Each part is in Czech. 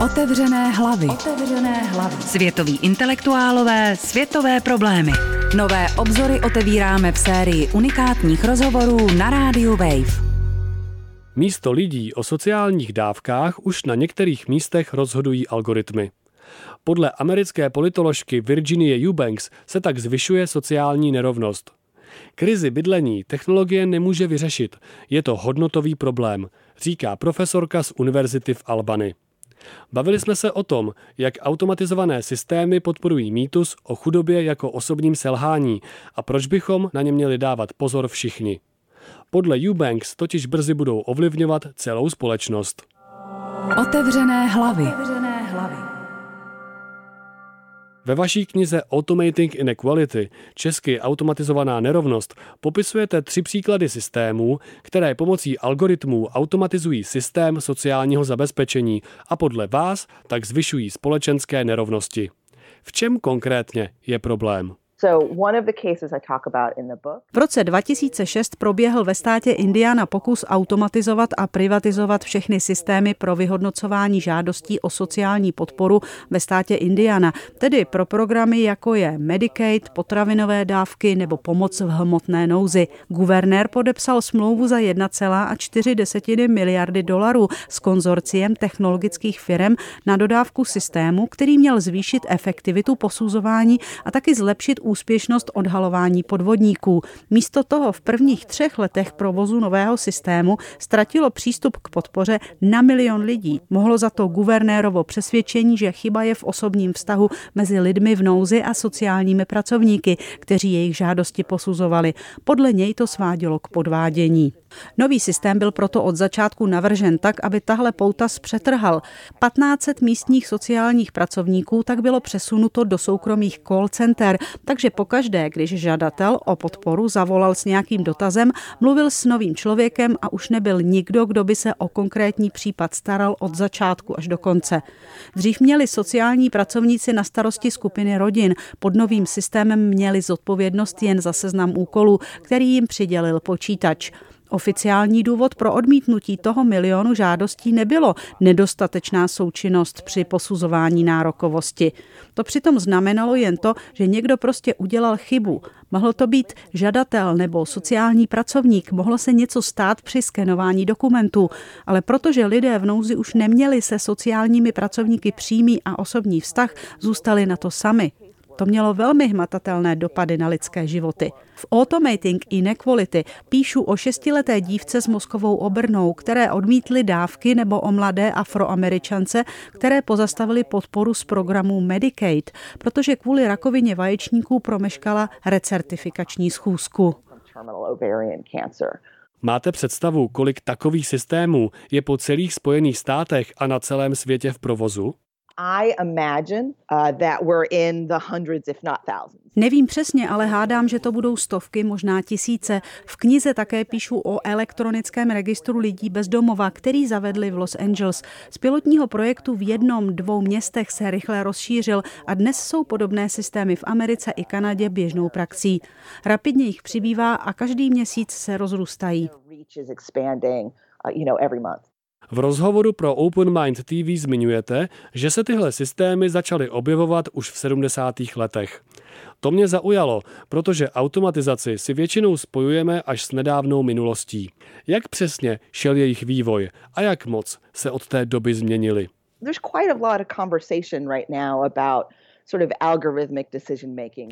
Otevřené hlavy. Otevřené hlavy. Světoví intelektuálové, světové problémy. Nové obzory otevíráme v sérii unikátních rozhovorů na rádiu Wave. Místo lidí o sociálních dávkách už na některých místech rozhodují algoritmy. Podle americké politoložky Virginie Eubanks se tak zvyšuje sociální nerovnost. Krizi bydlení technologie nemůže vyřešit, je to hodnotový problém, říká profesorka z univerzity v Albany. Bavili jsme se o tom, jak automatizované systémy podporují mýtus o chudobě jako osobním selhání a proč bychom na ně měli dávat pozor všichni. Podle Eubanks totiž brzy budou ovlivňovat celou společnost. Otevřené hlavy. Otevřené hlavy. Ve vaší knize Automating Inequality, česky automatizovaná nerovnost, popisujete tři příklady systémů, které pomocí algoritmů automatizují systém sociálního zabezpečení a podle vás tak zvyšují společenské nerovnosti. V čem konkrétně je problém? V roce 2006 proběhl ve státě Indiana pokus automatizovat a privatizovat všechny systémy pro vyhodnocování žádostí o sociální podporu ve státě Indiana, tedy pro programy jako je Medicaid, potravinové dávky nebo pomoc v hmotné nouzi. Guvernér podepsal smlouvu za 1,4 miliardy dolarů s konzorciem technologických firm na dodávku systému, který měl zvýšit efektivitu posuzování a taky zlepšit úspěšnost odhalování podvodníků. Místo toho v prvních třech letech provozu nového systému ztratilo přístup k podpoře na milion lidí. Mohlo za to guvernérovo přesvědčení, že chyba je v osobním vztahu mezi lidmi v nouzi a sociálními pracovníky, kteří jejich žádosti posuzovali. Podle něj to svádělo k podvádění. Nový systém byl proto od začátku navržen tak, aby tahle pouta zpřetrhal. 1500 místních sociálních pracovníků tak bylo přesunuto do soukromých call center, takže pokaždé, když žadatel o podporu zavolal s nějakým dotazem, mluvil s novým člověkem a už nebyl nikdo, kdo by se o konkrétní případ staral od začátku až do konce. Dřív měli sociální pracovníci na starosti skupiny rodin, pod novým systémem měli zodpovědnost jen za seznam úkolů, který jim přidělil počítač. Oficiální důvod pro odmítnutí toho milionu žádostí nebylo nedostatečná součinnost při posuzování nárokovosti. To přitom znamenalo jen to, že někdo prostě udělal chybu. Mohl to být žadatel nebo sociální pracovník, mohlo se něco stát při skenování dokumentů, ale protože lidé v nouzi už neměli se sociálními pracovníky přímý a osobní vztah, zůstali na to sami. To mělo velmi hmatatelné dopady na lidské životy. V Automating Inequality píšu o šestileté dívce s mozkovou obrnou, které odmítly dávky nebo o mladé afroameričance, které pozastavili podporu z programu Medicaid, protože kvůli rakovině vaječníků promeškala recertifikační schůzku. Máte představu, kolik takových systémů je po celých Spojených státech a na celém světě v provozu? I imagine uh, that we're in the hundreds, if not thousands. Nevím přesně, ale hádám, že to budou stovky, možná tisíce. V knize také píšu o elektronickém registru lidí bez domova, který zavedli v Los Angeles. Z pilotního projektu v jednom, dvou městech se rychle rozšířil a dnes jsou podobné systémy v Americe i Kanadě běžnou praxí. Rapidně jich přibývá a každý měsíc se rozrůstají. V rozhovoru pro Open Mind TV zmiňujete, že se tyhle systémy začaly objevovat už v 70. letech. To mě zaujalo, protože automatizaci si většinou spojujeme až s nedávnou minulostí. Jak přesně šel jejich vývoj a jak moc se od té doby změnili? There's quite a lot of conversation right now about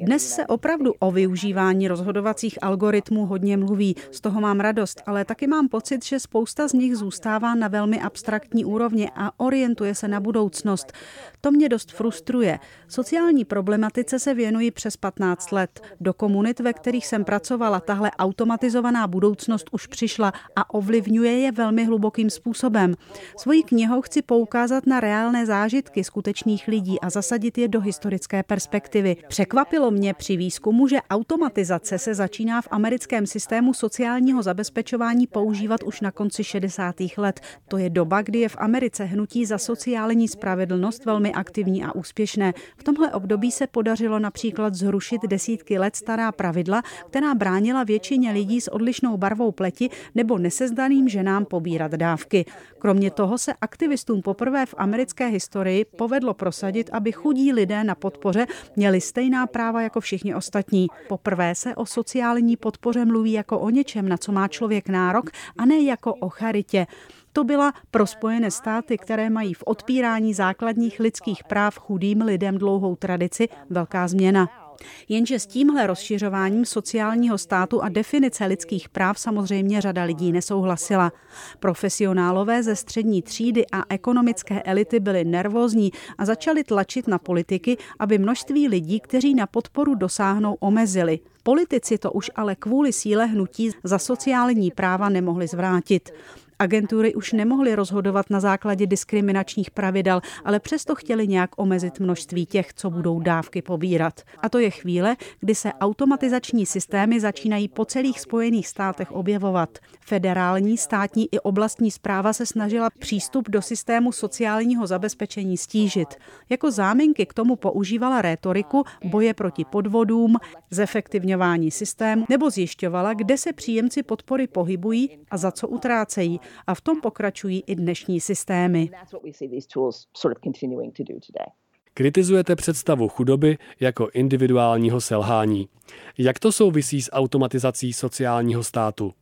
dnes se opravdu o využívání rozhodovacích algoritmů hodně mluví, z toho mám radost, ale taky mám pocit, že spousta z nich zůstává na velmi abstraktní úrovni a orientuje se na budoucnost. To mě dost frustruje. Sociální problematice se věnuji přes 15 let. Do komunit, ve kterých jsem pracovala, tahle automatizovaná budoucnost už přišla a ovlivňuje je velmi hlubokým způsobem. Svojí knihou chci poukázat na reálné zážitky skutečných lidí a zasadit je do historie historické perspektivy. Překvapilo mě při výzkumu, že automatizace se začíná v americkém systému sociálního zabezpečování používat už na konci 60. let. To je doba, kdy je v Americe hnutí za sociální spravedlnost velmi aktivní a úspěšné. V tomhle období se podařilo například zrušit desítky let stará pravidla, která bránila většině lidí s odlišnou barvou pleti nebo nesezdaným ženám pobírat dávky. Kromě toho se aktivistům poprvé v americké historii povedlo prosadit, aby chudí lidé na podpoře měli stejná práva jako všichni ostatní. Poprvé se o sociální podpoře mluví jako o něčem, na co má člověk nárok, a ne jako o charitě. To byla pro Spojené státy, které mají v odpírání základních lidských práv chudým lidem dlouhou tradici, velká změna. Jenže s tímhle rozšiřováním sociálního státu a definice lidských práv samozřejmě řada lidí nesouhlasila. Profesionálové ze střední třídy a ekonomické elity byli nervózní a začali tlačit na politiky, aby množství lidí, kteří na podporu dosáhnou, omezili. Politici to už ale kvůli síle hnutí za sociální práva nemohli zvrátit. Agentury už nemohly rozhodovat na základě diskriminačních pravidel, ale přesto chtěli nějak omezit množství těch, co budou dávky pobírat. A to je chvíle, kdy se automatizační systémy začínají po celých Spojených státech objevovat. Federální, státní i oblastní zpráva se snažila přístup do systému sociálního zabezpečení stížit. Jako záminky k tomu používala rétoriku boje proti podvodům, zefektivňování systému nebo zjišťovala, kde se příjemci podpory pohybují a za co utrácejí, a v tom pokračují i dnešní systémy. Kritizujete představu chudoby jako individuálního selhání. Jak to souvisí s automatizací sociálního státu?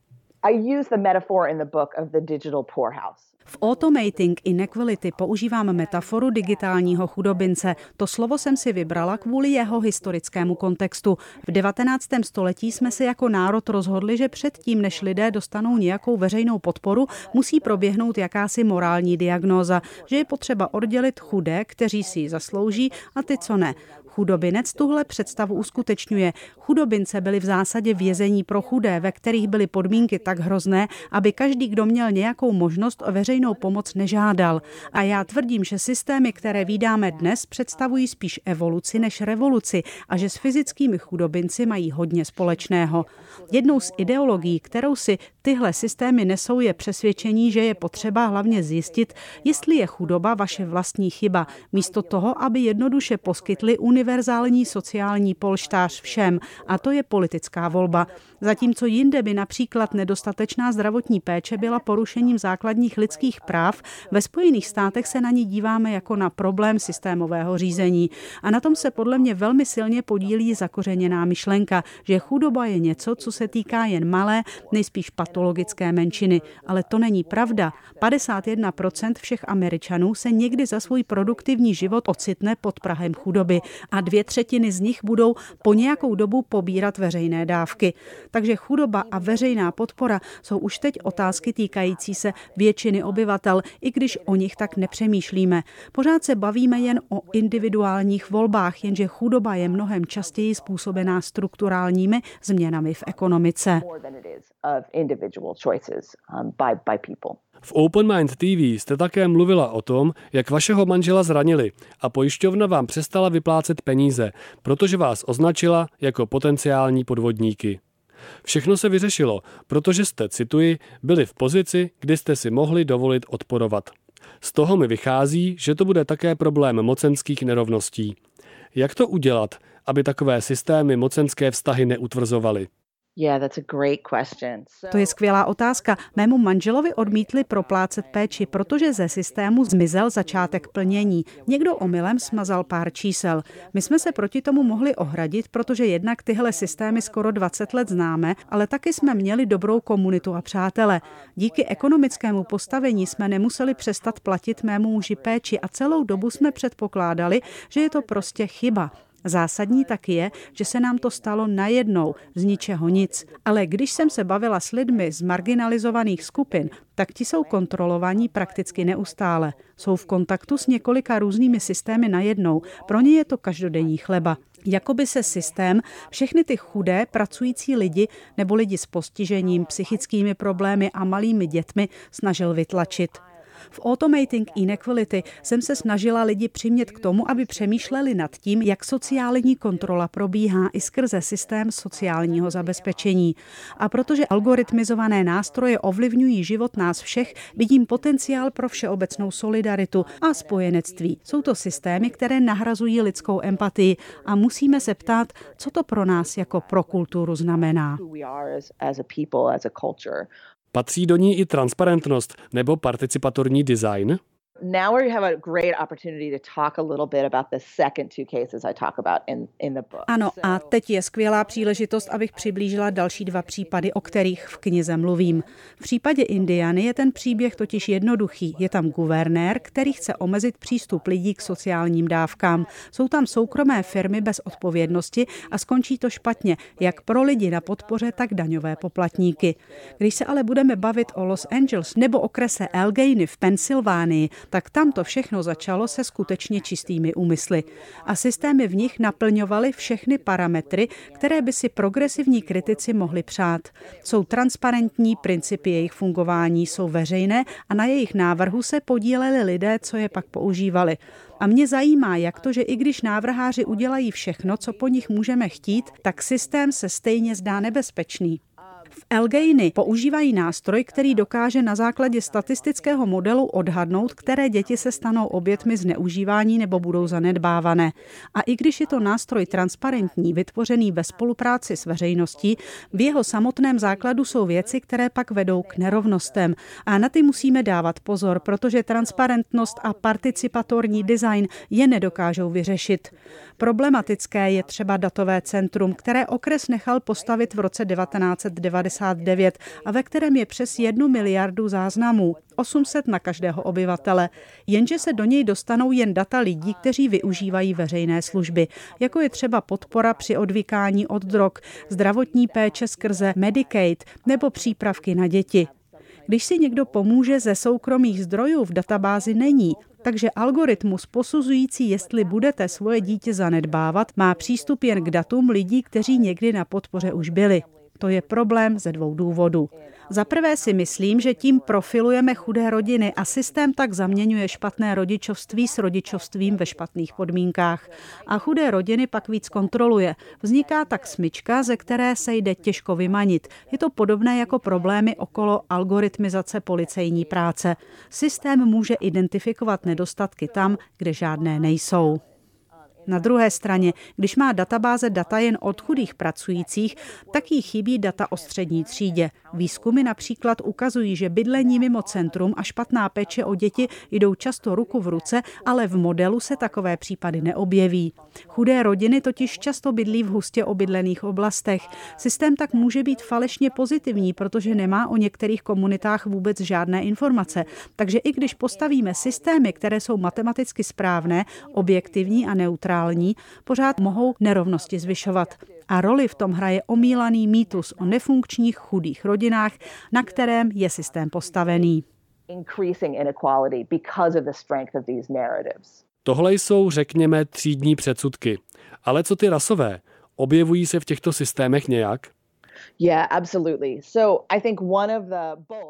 I use the metaphor in the book of the digital poorhouse. V Automating Inequality používám metaforu digitálního chudobince. To slovo jsem si vybrala kvůli jeho historickému kontextu. V 19. století jsme se jako národ rozhodli, že předtím, než lidé dostanou nějakou veřejnou podporu, musí proběhnout jakási morální diagnóza, že je potřeba oddělit chudé, kteří si ji zaslouží, a ty, co ne. Chudobinec tuhle představu uskutečňuje. Chudobince byly v zásadě vězení pro chudé, ve kterých byly podmínky tak hrozné, aby každý, kdo měl nějakou možnost o veřejnou pomoc, nežádal. A já tvrdím, že systémy, které vydáme dnes, představují spíš evoluci než revoluci a že s fyzickými chudobinci mají hodně společného. Jednou z ideologií, kterou si tyhle systémy nesou, je přesvědčení, že je potřeba hlavně zjistit, jestli je chudoba vaše vlastní chyba, místo toho, aby jednoduše poskytli univerzální sociální polštář všem, a to je politická volba. Zatímco jinde by například nedostatečná zdravotní péče byla porušením základních lidských práv, ve Spojených státech se na ní díváme jako na problém systémového řízení. A na tom se podle mě velmi silně podílí zakořeněná myšlenka, že chudoba je něco, co se týká jen malé, nejspíš patologické menšiny. Ale to není pravda. 51% všech Američanů se někdy za svůj produktivní život ocitne pod Prahem chudoby a dvě třetiny z nich budou po nějakou dobu pobírat veřejné dávky. Takže chudoba a veřejná podpora jsou už teď otázky týkající se většiny obyvatel, i když o nich tak nepřemýšlíme. Pořád se bavíme jen o individuálních volbách, jenže chudoba je mnohem častěji způsobená strukturálními změnami v ekonomice. V Open Mind TV jste také mluvila o tom, jak vašeho manžela zranili a pojišťovna vám přestala vyplácet peníze, protože vás označila jako potenciální podvodníky. Všechno se vyřešilo, protože jste, cituji, byli v pozici, kdy jste si mohli dovolit odporovat. Z toho mi vychází, že to bude také problém mocenských nerovností. Jak to udělat, aby takové systémy mocenské vztahy neutvrzovaly? To je skvělá otázka. Mému manželovi odmítli proplácet péči, protože ze systému zmizel začátek plnění. Někdo omylem smazal pár čísel. My jsme se proti tomu mohli ohradit, protože jednak tyhle systémy skoro 20 let známe, ale taky jsme měli dobrou komunitu a přátele. Díky ekonomickému postavení jsme nemuseli přestat platit mému muži péči a celou dobu jsme předpokládali, že je to prostě chyba. Zásadní tak je, že se nám to stalo najednou, z ničeho nic. Ale když jsem se bavila s lidmi z marginalizovaných skupin, tak ti jsou kontrolovaní prakticky neustále. Jsou v kontaktu s několika různými systémy najednou. Pro ně je to každodenní chleba. Jakoby se systém všechny ty chudé pracující lidi nebo lidi s postižením, psychickými problémy a malými dětmi snažil vytlačit. V Automating Inequality jsem se snažila lidi přimět k tomu, aby přemýšleli nad tím, jak sociální kontrola probíhá i skrze systém sociálního zabezpečení. A protože algoritmizované nástroje ovlivňují život nás všech, vidím potenciál pro všeobecnou solidaritu a spojenectví. Jsou to systémy, které nahrazují lidskou empatii a musíme se ptát, co to pro nás jako pro kulturu znamená. Patří do ní i transparentnost nebo participatorní design? Now we have a great opportunity to talk a little bit about the second two cases I talk about in, in the book. Ano, a teď je skvělá příležitost, abych přiblížila další dva případy, o kterých v knize mluvím. V případě Indiany je ten příběh totiž jednoduchý. Je tam guvernér, který chce omezit přístup lidí k sociálním dávkám. Jsou tam soukromé firmy bez odpovědnosti a skončí to špatně, jak pro lidi na podpoře, tak daňové poplatníky. Když se ale budeme bavit o Los Angeles nebo okrese Allegheny v Pensylvánii, tak tam to všechno začalo se skutečně čistými úmysly. A systémy v nich naplňovaly všechny parametry, které by si progresivní kritici mohli přát. Jsou transparentní, principy jejich fungování jsou veřejné a na jejich návrhu se podíleli lidé, co je pak používali. A mě zajímá, jak to, že i když návrháři udělají všechno, co po nich můžeme chtít, tak systém se stejně zdá nebezpečný. V Elgejny používají nástroj, který dokáže na základě statistického modelu odhadnout, které děti se stanou obětmi zneužívání nebo budou zanedbávané. A i když je to nástroj transparentní, vytvořený ve spolupráci s veřejností, v jeho samotném základu jsou věci, které pak vedou k nerovnostem. A na ty musíme dávat pozor, protože transparentnost a participatorní design je nedokážou vyřešit. Problematické je třeba datové centrum, které okres nechal postavit v roce 1999 a ve kterém je přes jednu miliardu záznamů, 800 na každého obyvatele, jenže se do něj dostanou jen data lidí, kteří využívají veřejné služby, jako je třeba podpora při odvykání od drog, zdravotní péče skrze Medicaid nebo přípravky na děti. Když si někdo pomůže ze soukromých zdrojů v databázi není, takže algoritmus posuzující, jestli budete svoje dítě zanedbávat, má přístup jen k datům lidí, kteří někdy na podpoře už byli. To je problém ze dvou důvodů. Za prvé si myslím, že tím profilujeme chudé rodiny a systém tak zaměňuje špatné rodičovství s rodičovstvím ve špatných podmínkách. A chudé rodiny pak víc kontroluje. Vzniká tak smyčka, ze které se jde těžko vymanit. Je to podobné jako problémy okolo algoritmizace policejní práce. Systém může identifikovat nedostatky tam, kde žádné nejsou. Na druhé straně, když má databáze data jen od chudých pracujících, tak jí chybí data o střední třídě. Výzkumy například ukazují, že bydlení mimo centrum a špatná péče o děti jdou často ruku v ruce, ale v modelu se takové případy neobjeví. Chudé rodiny totiž často bydlí v hustě obydlených oblastech. Systém tak může být falešně pozitivní, protože nemá o některých komunitách vůbec žádné informace. Takže i když postavíme systémy, které jsou matematicky správné, objektivní a neutrální, neutrální, pořád mohou nerovnosti zvyšovat. A roli v tom hraje omílaný mýtus o nefunkčních chudých rodinách, na kterém je systém postavený. Tohle jsou, řekněme, třídní předsudky. Ale co ty rasové? Objevují se v těchto systémech nějak?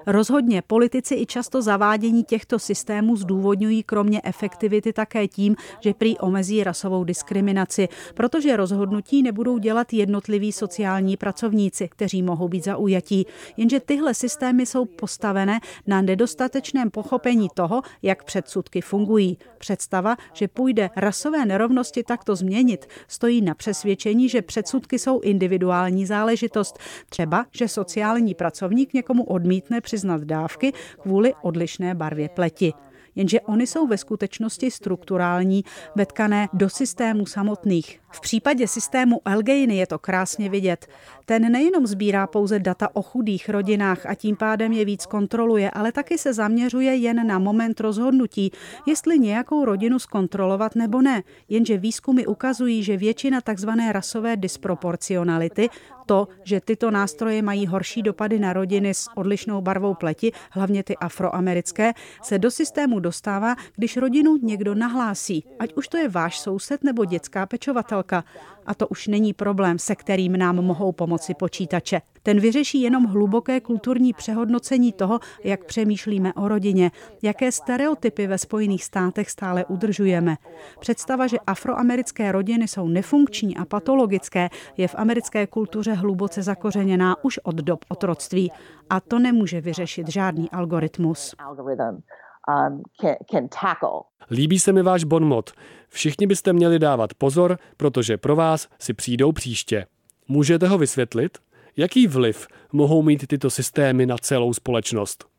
Rozhodně politici i často zavádění těchto systémů zdůvodňují kromě efektivity také tím, že prý omezí rasovou diskriminaci, protože rozhodnutí nebudou dělat jednotliví sociální pracovníci, kteří mohou být zaujatí. Jenže tyhle systémy jsou postavené na nedostatečném pochopení toho, jak předsudky fungují. Představa, že půjde rasové nerovnosti takto změnit, stojí na přesvědčení, že předsudky jsou individuální záležitost Třeba, že sociální pracovník někomu odmítne přiznat dávky kvůli odlišné barvě pleti jenže oni jsou ve skutečnosti strukturální, vetkané do systému samotných. V případě systému Elgejny je to krásně vidět. Ten nejenom sbírá pouze data o chudých rodinách a tím pádem je víc kontroluje, ale taky se zaměřuje jen na moment rozhodnutí, jestli nějakou rodinu zkontrolovat nebo ne. Jenže výzkumy ukazují, že většina tzv. rasové disproporcionality, to, že tyto nástroje mají horší dopady na rodiny s odlišnou barvou pleti, hlavně ty afroamerické, se do systému dostává, když rodinu někdo nahlásí, ať už to je váš soused nebo dětská pečovatelka. A to už není problém, se kterým nám mohou pomoci počítače. Ten vyřeší jenom hluboké kulturní přehodnocení toho, jak přemýšlíme o rodině, jaké stereotypy ve Spojených státech stále udržujeme. Představa, že afroamerické rodiny jsou nefunkční a patologické, je v americké kultuře hluboce zakořeněná už od dob otroctví. A to nemůže vyřešit žádný algoritmus. Um, Líbí se mi váš bonmot. Všichni byste měli dávat pozor, protože pro vás si přijdou příště. Můžete ho vysvětlit? Jaký vliv mohou mít tyto systémy na celou společnost?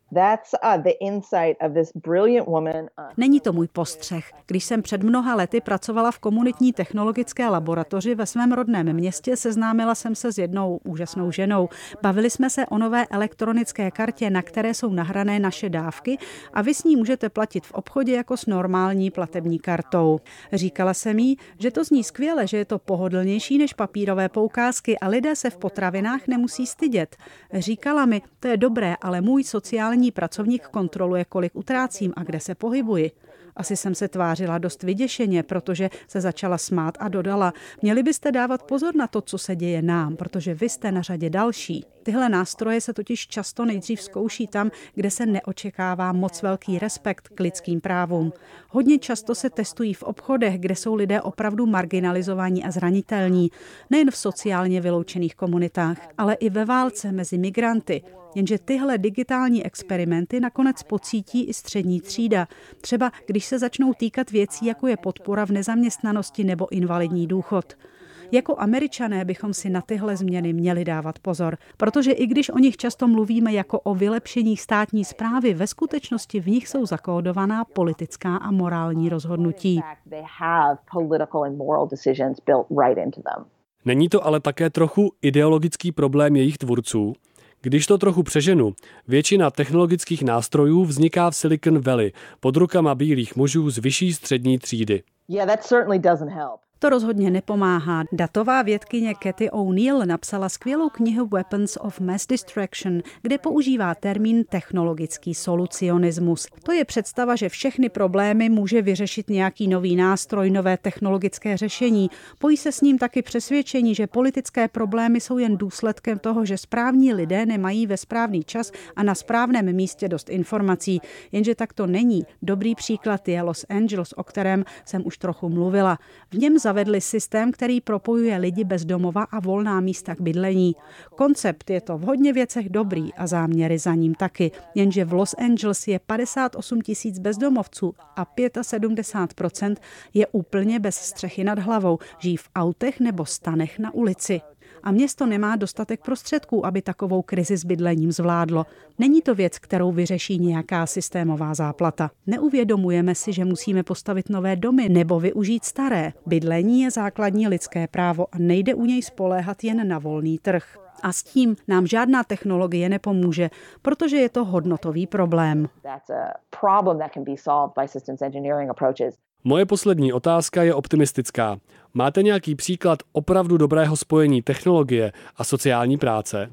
Není to můj postřeh. Když jsem před mnoha lety pracovala v komunitní technologické laboratoři ve svém rodném městě, seznámila jsem se s jednou úžasnou ženou. Bavili jsme se o nové elektronické kartě, na které jsou nahrané naše dávky a vy s ní můžete platit v obchodě jako s normální platební kartou. Říkala jsem jí, že to zní skvěle, že je to pohodlnější než papírové poukázky a lidé se v potravinách nemusí stydět. Říkala mi, to je dobré, ale můj sociální sociální pracovník kontroluje, kolik utrácím a kde se pohybuji. Asi jsem se tvářila dost vyděšeně, protože se začala smát a dodala, měli byste dávat pozor na to, co se děje nám, protože vy jste na řadě další. Tyhle nástroje se totiž často nejdřív zkouší tam, kde se neočekává moc velký respekt k lidským právům. Hodně často se testují v obchodech, kde jsou lidé opravdu marginalizovaní a zranitelní, nejen v sociálně vyloučených komunitách, ale i ve válce mezi migranty, Jenže tyhle digitální experimenty nakonec pocítí i střední třída. Třeba když se začnou týkat věcí, jako je podpora v nezaměstnanosti nebo invalidní důchod. Jako američané bychom si na tyhle změny měli dávat pozor, protože i když o nich často mluvíme jako o vylepšeních státní zprávy, ve skutečnosti v nich jsou zakódovaná politická a morální rozhodnutí. Není to ale také trochu ideologický problém jejich tvůrců? Když to trochu přeženu, většina technologických nástrojů vzniká v Silicon Valley pod rukama bílých mužů z vyšší střední třídy. Yeah, that certainly doesn't help. To rozhodně nepomáhá. Datová vědkyně Cathy O'Neill napsala skvělou knihu Weapons of Mass Distraction, kde používá termín technologický solucionismus. To je představa, že všechny problémy může vyřešit nějaký nový nástroj, nové technologické řešení. Pojí se s ním taky přesvědčení, že politické problémy jsou jen důsledkem toho, že správní lidé nemají ve správný čas a na správném místě dost informací. Jenže tak to není. Dobrý příklad je Los Angeles, o kterém jsem už trochu mluvila. V něm za zavedli systém, který propojuje lidi bez domova a volná místa k bydlení. Koncept je to v hodně věcech dobrý a záměry za ním taky, jenže v Los Angeles je 58 tisíc bezdomovců a 75% je úplně bez střechy nad hlavou, žijí v autech nebo stanech na ulici a město nemá dostatek prostředků, aby takovou krizi s bydlením zvládlo. Není to věc, kterou vyřeší nějaká systémová záplata. Neuvědomujeme si, že musíme postavit nové domy nebo využít staré. Bydlení je základní lidské právo a nejde u něj spoléhat jen na volný trh. A s tím nám žádná technologie nepomůže, protože je to hodnotový problém. Moje poslední otázka je optimistická. Máte nějaký příklad opravdu dobrého spojení technologie a sociální práce?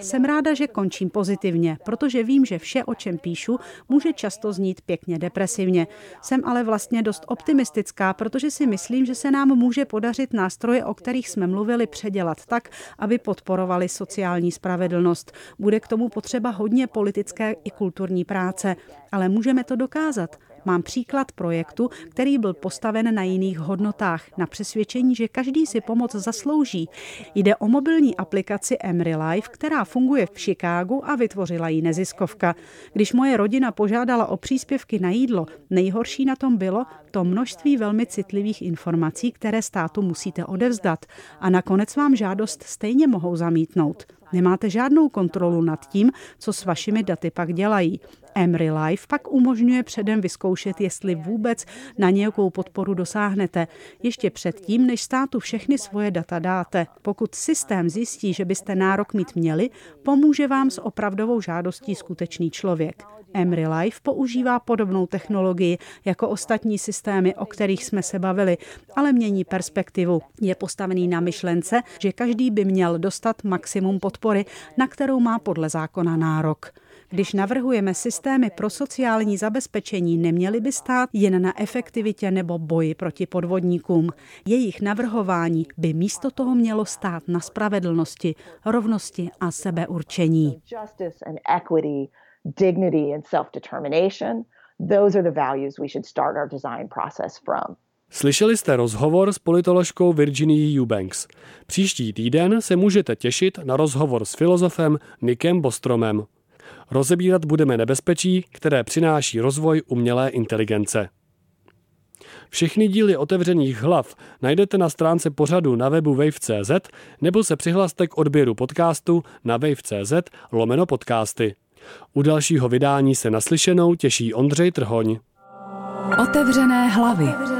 Jsem ráda, že končím pozitivně, protože vím, že vše, o čem píšu, může často znít pěkně depresivně. Jsem ale vlastně dost optimistická, protože si myslím, že se nám může podařit nástroje, o kterých jsme mluvili, předělat tak, aby podporovali sociální spravedlnost. Bude k tomu potřeba hodně politické i kulturní práce, ale můžeme to dokázat. Mám příklad projektu, který byl postaven na jiných hodnotách, na přesvědčení, že každý si pomoc zaslouží. Jde o mobilní aplikaci Emery Life, která funguje v Chicagu a vytvořila ji neziskovka. Když moje rodina požádala o příspěvky na jídlo, nejhorší na tom bylo to množství velmi citlivých informací, které státu musíte odevzdat. A nakonec vám žádost stejně mohou zamítnout. Nemáte žádnou kontrolu nad tím, co s vašimi daty pak dělají. Emery Life pak umožňuje předem vyzkoušet, jestli vůbec na nějakou podporu dosáhnete, ještě předtím, než státu všechny svoje data dáte. Pokud systém zjistí, že byste nárok mít měli, pomůže vám s opravdovou žádostí skutečný člověk. Emery Life používá podobnou technologii jako ostatní systémy, o kterých jsme se bavili, ale mění perspektivu. Je postavený na myšlence, že každý by měl dostat maximum podpory, na kterou má podle zákona nárok. Když navrhujeme systémy pro sociální zabezpečení, neměly by stát jen na efektivitě nebo boji proti podvodníkům. Jejich navrhování by místo toho mělo stát na spravedlnosti, rovnosti a sebeurčení. dignity and self-determination. Those are the values we should start our design process from. Slyšeli jste rozhovor s politoložkou Virginie Eubanks. Příští týden se můžete těšit na rozhovor s filozofem Nikem Bostromem. Rozebírat budeme nebezpečí, které přináší rozvoj umělé inteligence. Všechny díly otevřených hlav najdete na stránce pořadu na webu wave.cz nebo se přihlaste k odběru podcastu na wave.cz lomeno podcasty. U dalšího vydání se naslyšenou těší Ondřej Trhoň. Otevřené hlavy. Otevřené.